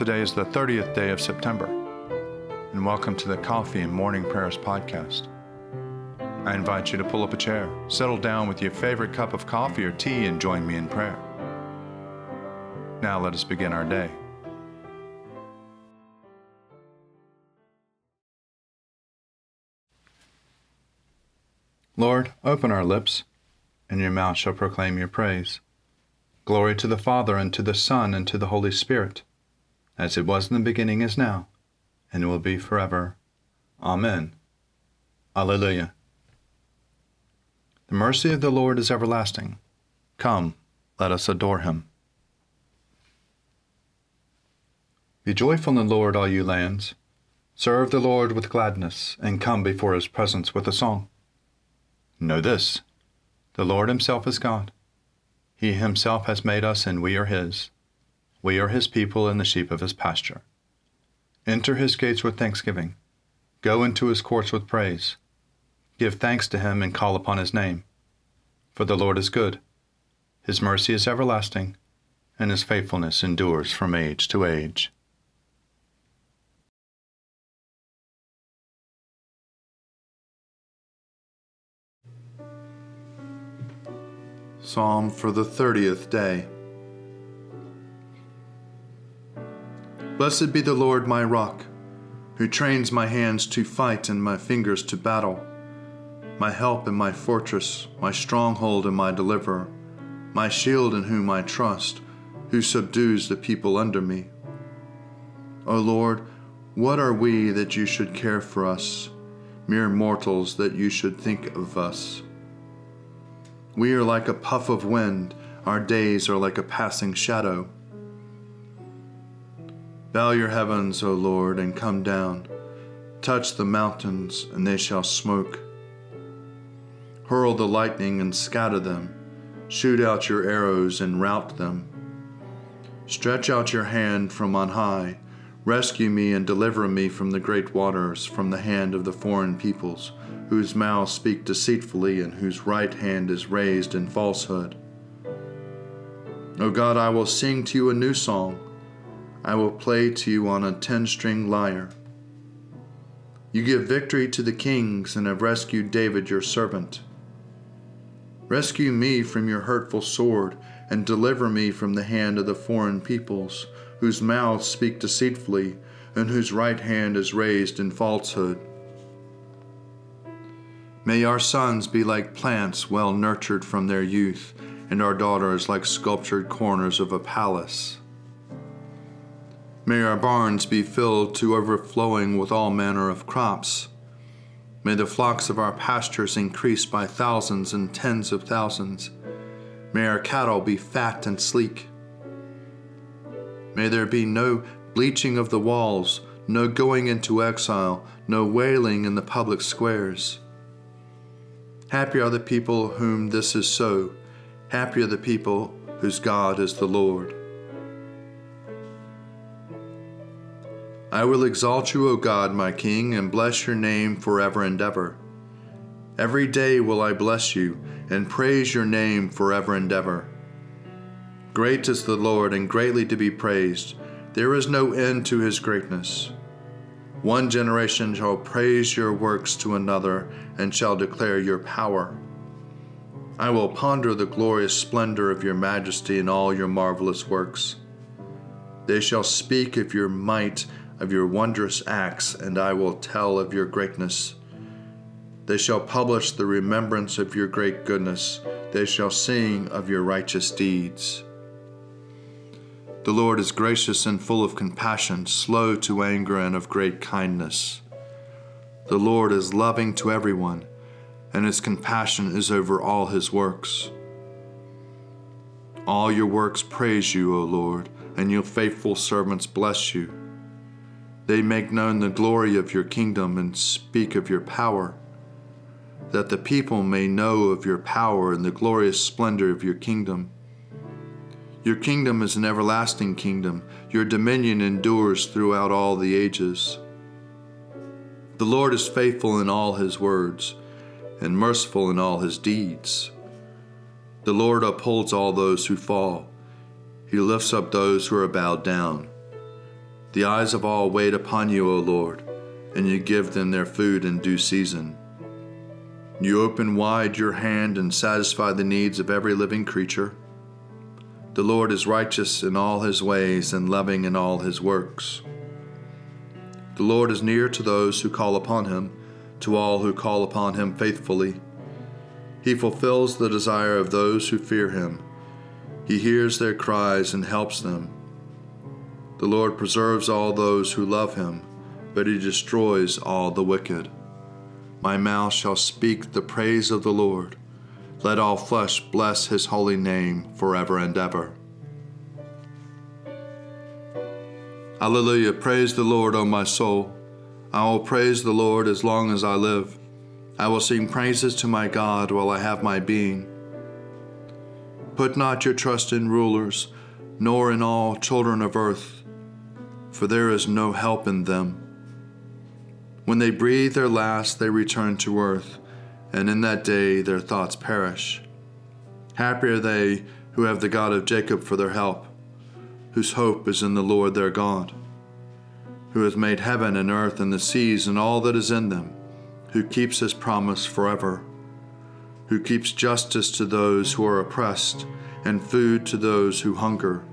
Today is the 30th day of September, and welcome to the Coffee and Morning Prayers podcast. I invite you to pull up a chair, settle down with your favorite cup of coffee or tea, and join me in prayer. Now let us begin our day. Lord, open our lips, and your mouth shall proclaim your praise. Glory to the Father, and to the Son, and to the Holy Spirit, as it was in the beginning, is now, and will be forever. Amen. Alleluia. The mercy of the Lord is everlasting. Come, let us adore him. Be joyful in the Lord, all you lands. Serve the Lord with gladness, and come before his presence with a song. Know this the Lord himself is God. He himself has made us, and we are his. We are his people and the sheep of his pasture. Enter his gates with thanksgiving. Go into his courts with praise. Give thanks to him and call upon his name. For the Lord is good. His mercy is everlasting, and his faithfulness endures from age to age. Psalm for the 30th day. Blessed be the Lord my rock, who trains my hands to fight and my fingers to battle, my help and my fortress, my stronghold and my deliverer, my shield in whom I trust, who subdues the people under me. O Lord, what are we that you should care for us, mere mortals that you should think of us? We are like a puff of wind, our days are like a passing shadow. Bow your heavens, O Lord, and come down. Touch the mountains, and they shall smoke. Hurl the lightning and scatter them. Shoot out your arrows and rout them. Stretch out your hand from on high. Rescue me and deliver me from the great waters, from the hand of the foreign peoples whose mouths speak deceitfully and whose right hand is raised in falsehood. O God, I will sing to you a new song. I will play to you on a ten string lyre. You give victory to the kings and have rescued David your servant. Rescue me from your hurtful sword and deliver me from the hand of the foreign peoples, whose mouths speak deceitfully and whose right hand is raised in falsehood. May our sons be like plants well nurtured from their youth, and our daughters like sculptured corners of a palace. May our barns be filled to overflowing with all manner of crops. May the flocks of our pastures increase by thousands and tens of thousands. May our cattle be fat and sleek. May there be no bleaching of the walls, no going into exile, no wailing in the public squares. Happy are the people whom this is so. Happy are the people whose God is the Lord. I will exalt you, O God, my King, and bless your name forever and ever. Every day will I bless you and praise your name forever and ever. Great is the Lord and greatly to be praised. There is no end to his greatness. One generation shall praise your works to another and shall declare your power. I will ponder the glorious splendor of your majesty and all your marvelous works. They shall speak of your might, of your wondrous acts, and I will tell of your greatness. They shall publish the remembrance of your great goodness. They shall sing of your righteous deeds. The Lord is gracious and full of compassion, slow to anger, and of great kindness. The Lord is loving to everyone, and his compassion is over all his works. All your works praise you, O Lord, and your faithful servants bless you. They make known the glory of your kingdom and speak of your power, that the people may know of your power and the glorious splendor of your kingdom. Your kingdom is an everlasting kingdom. Your dominion endures throughout all the ages. The Lord is faithful in all his words and merciful in all his deeds. The Lord upholds all those who fall. He lifts up those who are bowed down. The eyes of all wait upon you, O Lord, and you give them their food in due season. You open wide your hand and satisfy the needs of every living creature. The Lord is righteous in all his ways and loving in all his works. The Lord is near to those who call upon him, to all who call upon him faithfully. He fulfills the desire of those who fear him. He hears their cries and helps them. The Lord preserves all those who love him, but he destroys all the wicked. My mouth shall speak the praise of the Lord. Let all flesh bless his holy name forever and ever. Alleluia. Praise the Lord, O my soul. I will praise the Lord as long as I live. I will sing praises to my God while I have my being. Put not your trust in rulers, nor in all children of earth, for there is no help in them. When they breathe their last, they return to earth, and in that day their thoughts perish. Happy are they who have the God of Jacob for their help, whose hope is in the Lord their God, who has made heaven and earth and the seas and all that is in them, who keeps his promise forever, who keeps justice to those who are oppressed and food to those who hunger.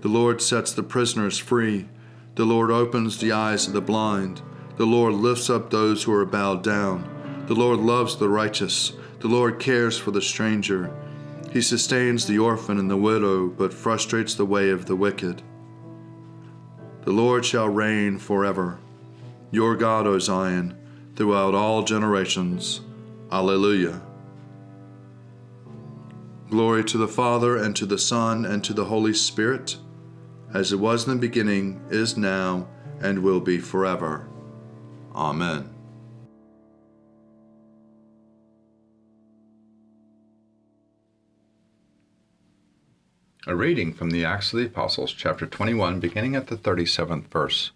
The Lord sets the prisoners free. The Lord opens the eyes of the blind. The Lord lifts up those who are bowed down. The Lord loves the righteous. The Lord cares for the stranger. He sustains the orphan and the widow, but frustrates the way of the wicked. The Lord shall reign forever. Your God, O Zion, throughout all generations. Alleluia. Glory to the Father, and to the Son, and to the Holy Spirit, as it was in the beginning, is now, and will be forever. Amen. A reading from the Acts of the Apostles, chapter 21, beginning at the 37th verse.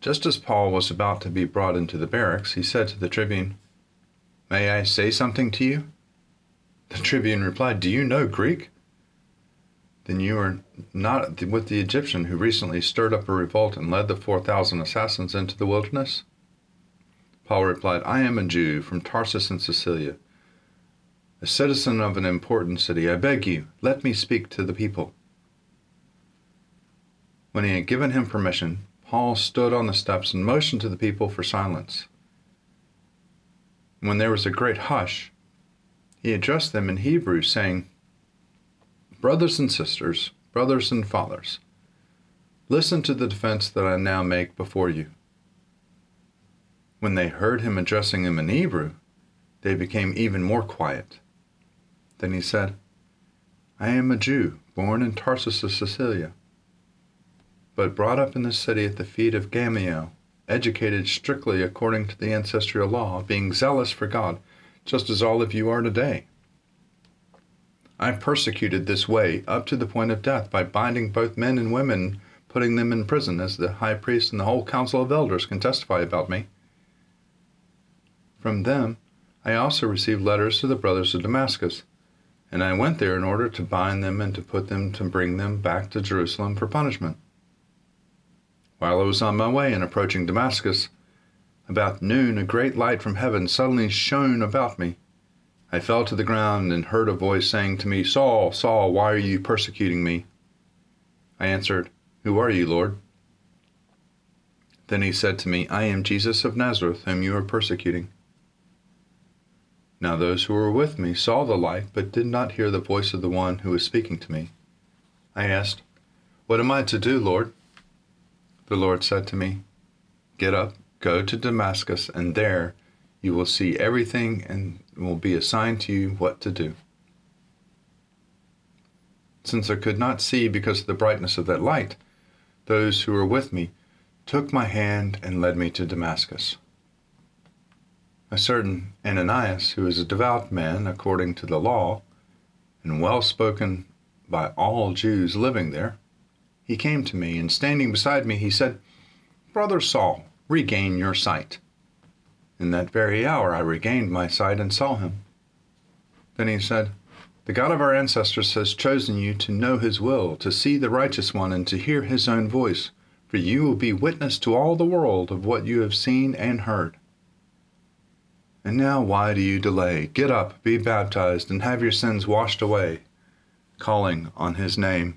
Just as Paul was about to be brought into the barracks, he said to the tribune, May I say something to you? The tribune replied, Do you know Greek? Then you are not with the Egyptian who recently stirred up a revolt and led the 4,000 assassins into the wilderness? Paul replied, I am a Jew from Tarsus in Cilicia, a citizen of an important city. I beg you, let me speak to the people. When he had given him permission, Paul stood on the steps and motioned to the people for silence. When there was a great hush, he addressed them in Hebrew, saying, Brothers and sisters, brothers and fathers, listen to the defense that I now make before you. When they heard him addressing them in Hebrew, they became even more quiet. Then he said, I am a Jew, born in Tarsus of Cilicia, but brought up in the city at the feet of Gamaliel, educated strictly according to the ancestral law, being zealous for God, just as all of you are today. I persecuted this way up to the point of death by binding both men and women, putting them in prison, as the high priest and the whole council of elders can testify about me. From them I also received letters to the brothers of Damascus, and I went there in order to bind them and to put them to bring them back to Jerusalem for punishment. While I was on my way and approaching Damascus, about noon a great light from heaven suddenly shone about me. I fell to the ground and heard a voice saying to me, Saul, Saul, why are you persecuting me? I answered, Who are you, Lord? Then he said to me, I am Jesus of Nazareth, whom you are persecuting. Now those who were with me saw the light, but did not hear the voice of the one who was speaking to me. I asked, What am I to do, Lord? The Lord said to me, Get up, go to Damascus, and there you will see everything and will be assigned to you what to do. Since I could not see because of the brightness of that light, those who were with me took my hand and led me to Damascus. A certain Ananias, who is a devout man according to the law, and well spoken by all Jews living there, he came to me, and standing beside me, he said, Brother Saul, regain your sight. In that very hour I regained my sight and saw him. Then he said, The God of our ancestors has chosen you to know his will, to see the righteous one, and to hear his own voice, for you will be witness to all the world of what you have seen and heard. And now, why do you delay? Get up, be baptized, and have your sins washed away, calling on his name.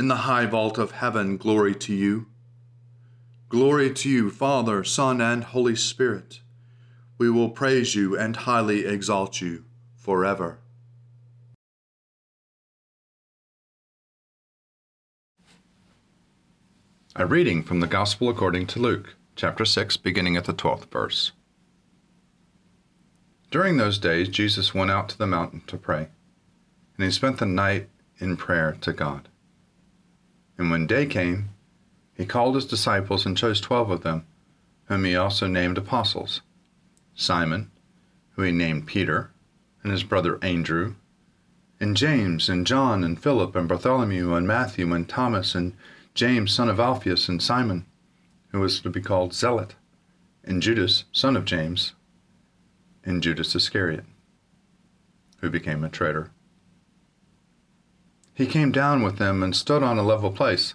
in the high vault of heaven, glory to you. Glory to you, Father, Son, and Holy Spirit. We will praise you and highly exalt you forever. A reading from the Gospel according to Luke, chapter 6, beginning at the 12th verse. During those days, Jesus went out to the mountain to pray, and he spent the night in prayer to God. And when day came, he called his disciples and chose twelve of them, whom he also named apostles Simon, who he named Peter, and his brother Andrew, and James, and John, and Philip, and Bartholomew, and Matthew, and Thomas, and James, son of Alphaeus, and Simon, who was to be called Zealot, and Judas, son of James, and Judas Iscariot, who became a traitor. He came down with them and stood on a level place,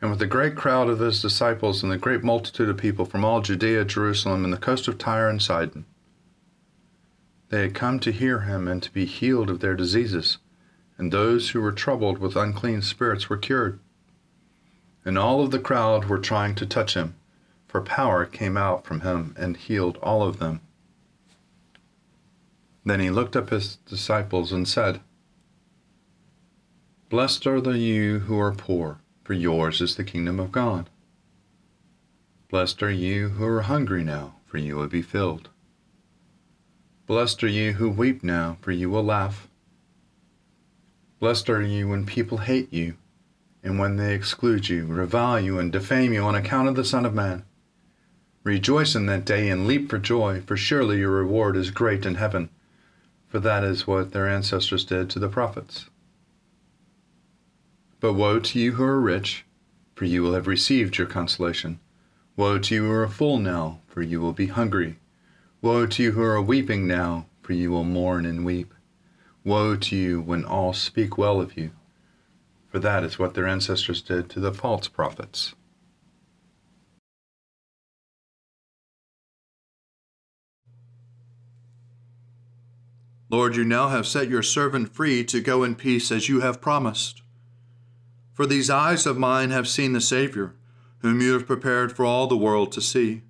and with a great crowd of his disciples and a great multitude of people from all Judea, Jerusalem, and the coast of Tyre and Sidon. They had come to hear him and to be healed of their diseases, and those who were troubled with unclean spirits were cured. And all of the crowd were trying to touch him, for power came out from him and healed all of them. Then he looked up his disciples and said, Blessed are the you who are poor, for yours is the kingdom of God. Blessed are you who are hungry now, for you will be filled. Blessed are you who weep now, for you will laugh. Blessed are you when people hate you, and when they exclude you, revile you, and defame you on account of the Son of Man. Rejoice in that day and leap for joy, for surely your reward is great in heaven, for that is what their ancestors did to the prophets. But woe to you who are rich, for you will have received your consolation. Woe to you who are full now, for you will be hungry. Woe to you who are weeping now, for you will mourn and weep. Woe to you when all speak well of you, for that is what their ancestors did to the false prophets. Lord, you now have set your servant free to go in peace as you have promised. For these eyes of mine have seen the Savior, whom you have prepared for all the world to see,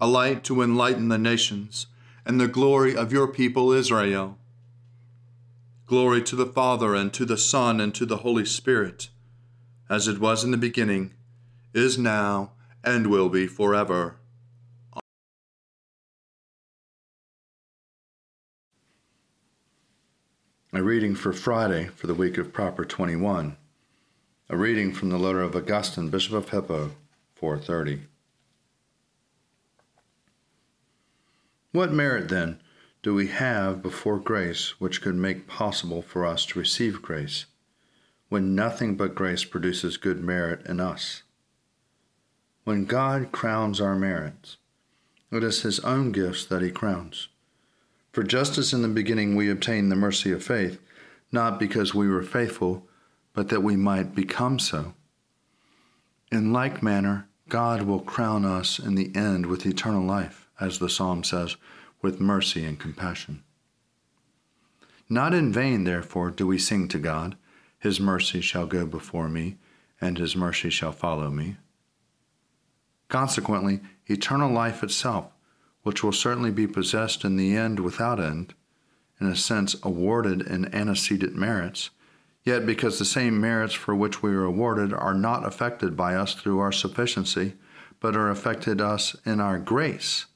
a light to enlighten the nations, and the glory of your people Israel. Glory to the Father, and to the Son, and to the Holy Spirit, as it was in the beginning, is now, and will be forever. A reading for Friday for the week of Proper 21. A reading from the letter of Augustine, Bishop of Hippo, 430. What merit, then, do we have before grace which could make possible for us to receive grace, when nothing but grace produces good merit in us? When God crowns our merits, it is His own gifts that He crowns. For just as in the beginning we obtained the mercy of faith, not because we were faithful, but that we might become so. In like manner, God will crown us in the end with eternal life, as the psalm says, with mercy and compassion. Not in vain, therefore, do we sing to God, His mercy shall go before me, and His mercy shall follow me. Consequently, eternal life itself, which will certainly be possessed in the end without end, in a sense awarded in antecedent merits, Yet, because the same merits for which we are awarded are not affected by us through our sufficiency, but are affected us in our grace,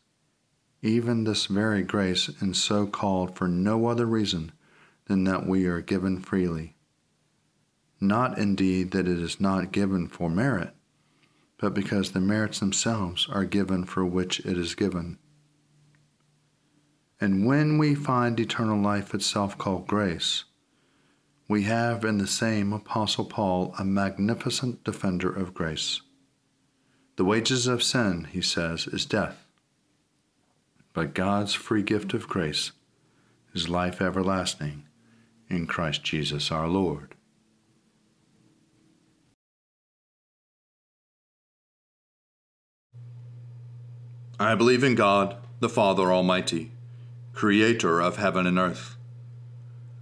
even this very grace is so called for no other reason than that we are given freely. Not indeed that it is not given for merit, but because the merits themselves are given for which it is given. And when we find eternal life itself called grace, we have in the same Apostle Paul a magnificent defender of grace. The wages of sin, he says, is death. But God's free gift of grace is life everlasting in Christ Jesus our Lord. I believe in God, the Father Almighty, creator of heaven and earth.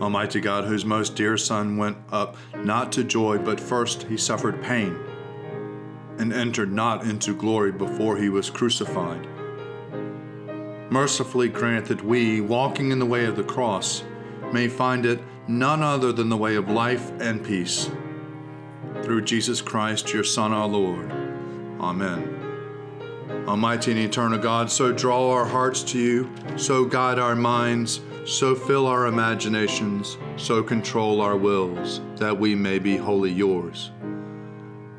Almighty God, whose most dear Son went up not to joy, but first he suffered pain and entered not into glory before he was crucified. Mercifully grant that we, walking in the way of the cross, may find it none other than the way of life and peace. Through Jesus Christ, your Son, our Lord. Amen. Almighty and eternal God, so draw our hearts to you, so guide our minds, so fill our imaginations, so control our wills, that we may be wholly yours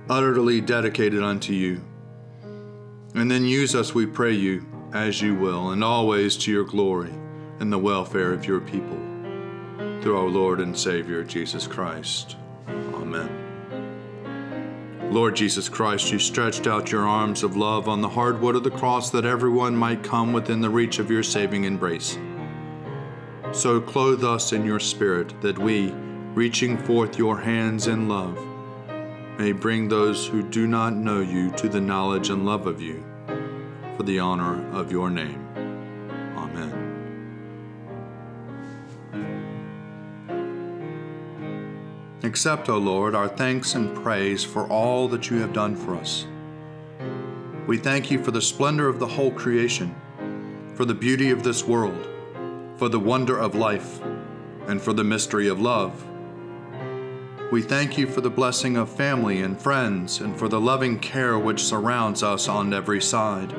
utterly dedicated unto you. And then use us, we pray you, as you will, and always to your glory and the welfare of your people. Through our Lord and Savior, Jesus Christ. Amen. Lord Jesus Christ, you stretched out your arms of love on the hard wood of the cross that everyone might come within the reach of your saving embrace. So clothe us in your spirit that we, reaching forth your hands in love, may bring those who do not know you to the knowledge and love of you, for the honor of your name. Amen. Accept, O Lord, our thanks and praise for all that you have done for us. We thank you for the splendor of the whole creation, for the beauty of this world, for the wonder of life, and for the mystery of love we thank you for the blessing of family and friends and for the loving care which surrounds us on every side.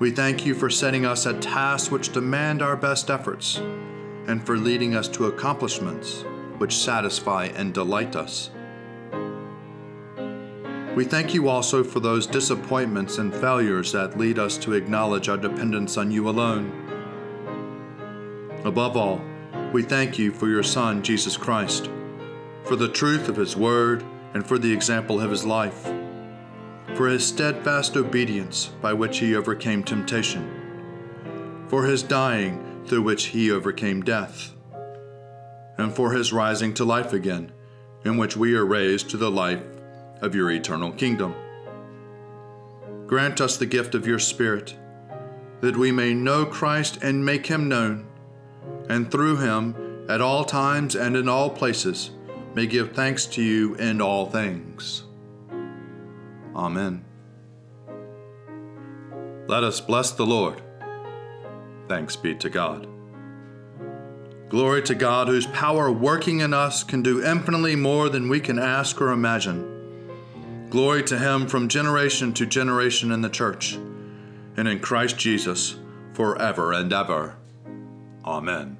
We thank you for setting us at tasks which demand our best efforts and for leading us to accomplishments which satisfy and delight us. We thank you also for those disappointments and failures that lead us to acknowledge our dependence on you alone. Above all, we thank you for your Son, Jesus Christ, for the truth of his word and for the example of his life, for his steadfast obedience by which he overcame temptation, for his dying through which he overcame death, and for his rising to life again, in which we are raised to the life of your eternal kingdom. Grant us the gift of your Spirit, that we may know Christ and make him known, and through him, at all times and in all places, may give thanks to you in all things. Amen. Let us bless the Lord. Thanks be to God. Glory to God, whose power working in us can do infinitely more than we can ask or imagine. Glory to Him from generation to generation in the church, and in Christ Jesus forever and ever. Amen.